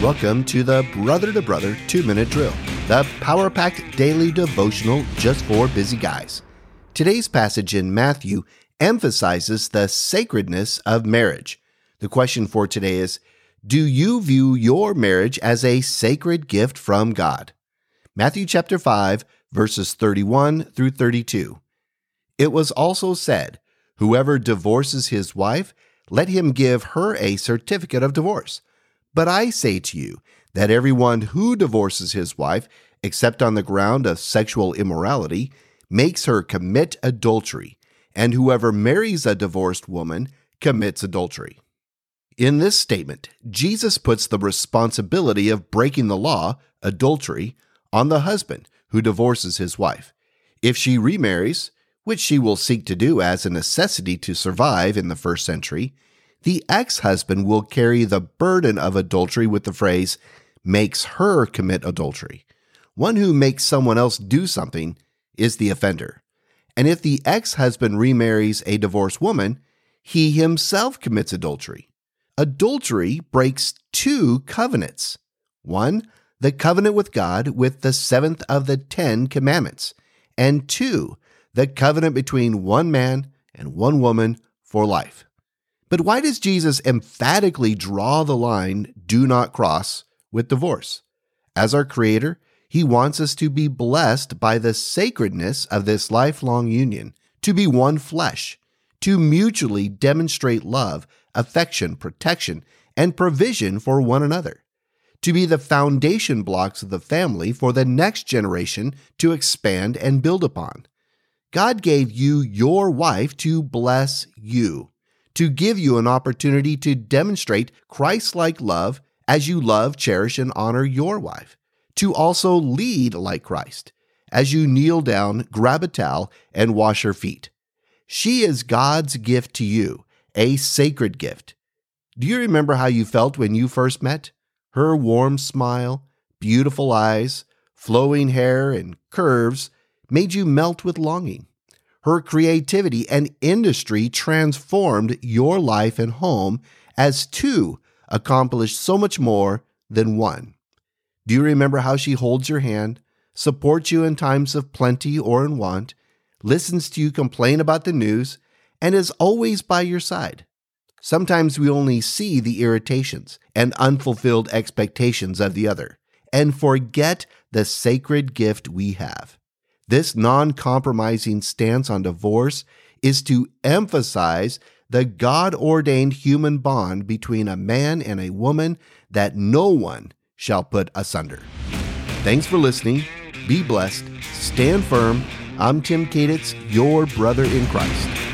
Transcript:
Welcome to the Brother to Brother 2 Minute Drill, the power packed daily devotional just for busy guys. Today's passage in Matthew emphasizes the sacredness of marriage. The question for today is Do you view your marriage as a sacred gift from God? Matthew chapter 5, verses 31 through 32. It was also said, Whoever divorces his wife, let him give her a certificate of divorce. But I say to you that everyone who divorces his wife, except on the ground of sexual immorality, makes her commit adultery, and whoever marries a divorced woman commits adultery. In this statement, Jesus puts the responsibility of breaking the law, adultery, on the husband who divorces his wife. If she remarries, which she will seek to do as a necessity to survive in the first century, the ex husband will carry the burden of adultery with the phrase, makes her commit adultery. One who makes someone else do something is the offender. And if the ex husband remarries a divorced woman, he himself commits adultery. Adultery breaks two covenants. One, the covenant with God with the seventh of the Ten Commandments, and two, the covenant between one man and one woman for life. But why does Jesus emphatically draw the line, do not cross, with divorce? As our Creator, He wants us to be blessed by the sacredness of this lifelong union, to be one flesh, to mutually demonstrate love, affection, protection, and provision for one another, to be the foundation blocks of the family for the next generation to expand and build upon. God gave you your wife to bless you to give you an opportunity to demonstrate Christ like love as you love, cherish, and honor your wife, to also lead like Christ as you kneel down, grab a towel, and wash her feet. She is God's gift to you, a sacred gift. Do you remember how you felt when you first met? Her warm smile, beautiful eyes, flowing hair, and curves made you melt with longing. Her creativity and industry transformed your life and home as two accomplished so much more than one. Do you remember how she holds your hand, supports you in times of plenty or in want, listens to you complain about the news, and is always by your side? Sometimes we only see the irritations and unfulfilled expectations of the other and forget the sacred gift we have. This non compromising stance on divorce is to emphasize the God ordained human bond between a man and a woman that no one shall put asunder. Thanks for listening. Be blessed. Stand firm. I'm Tim Kaditz, your brother in Christ.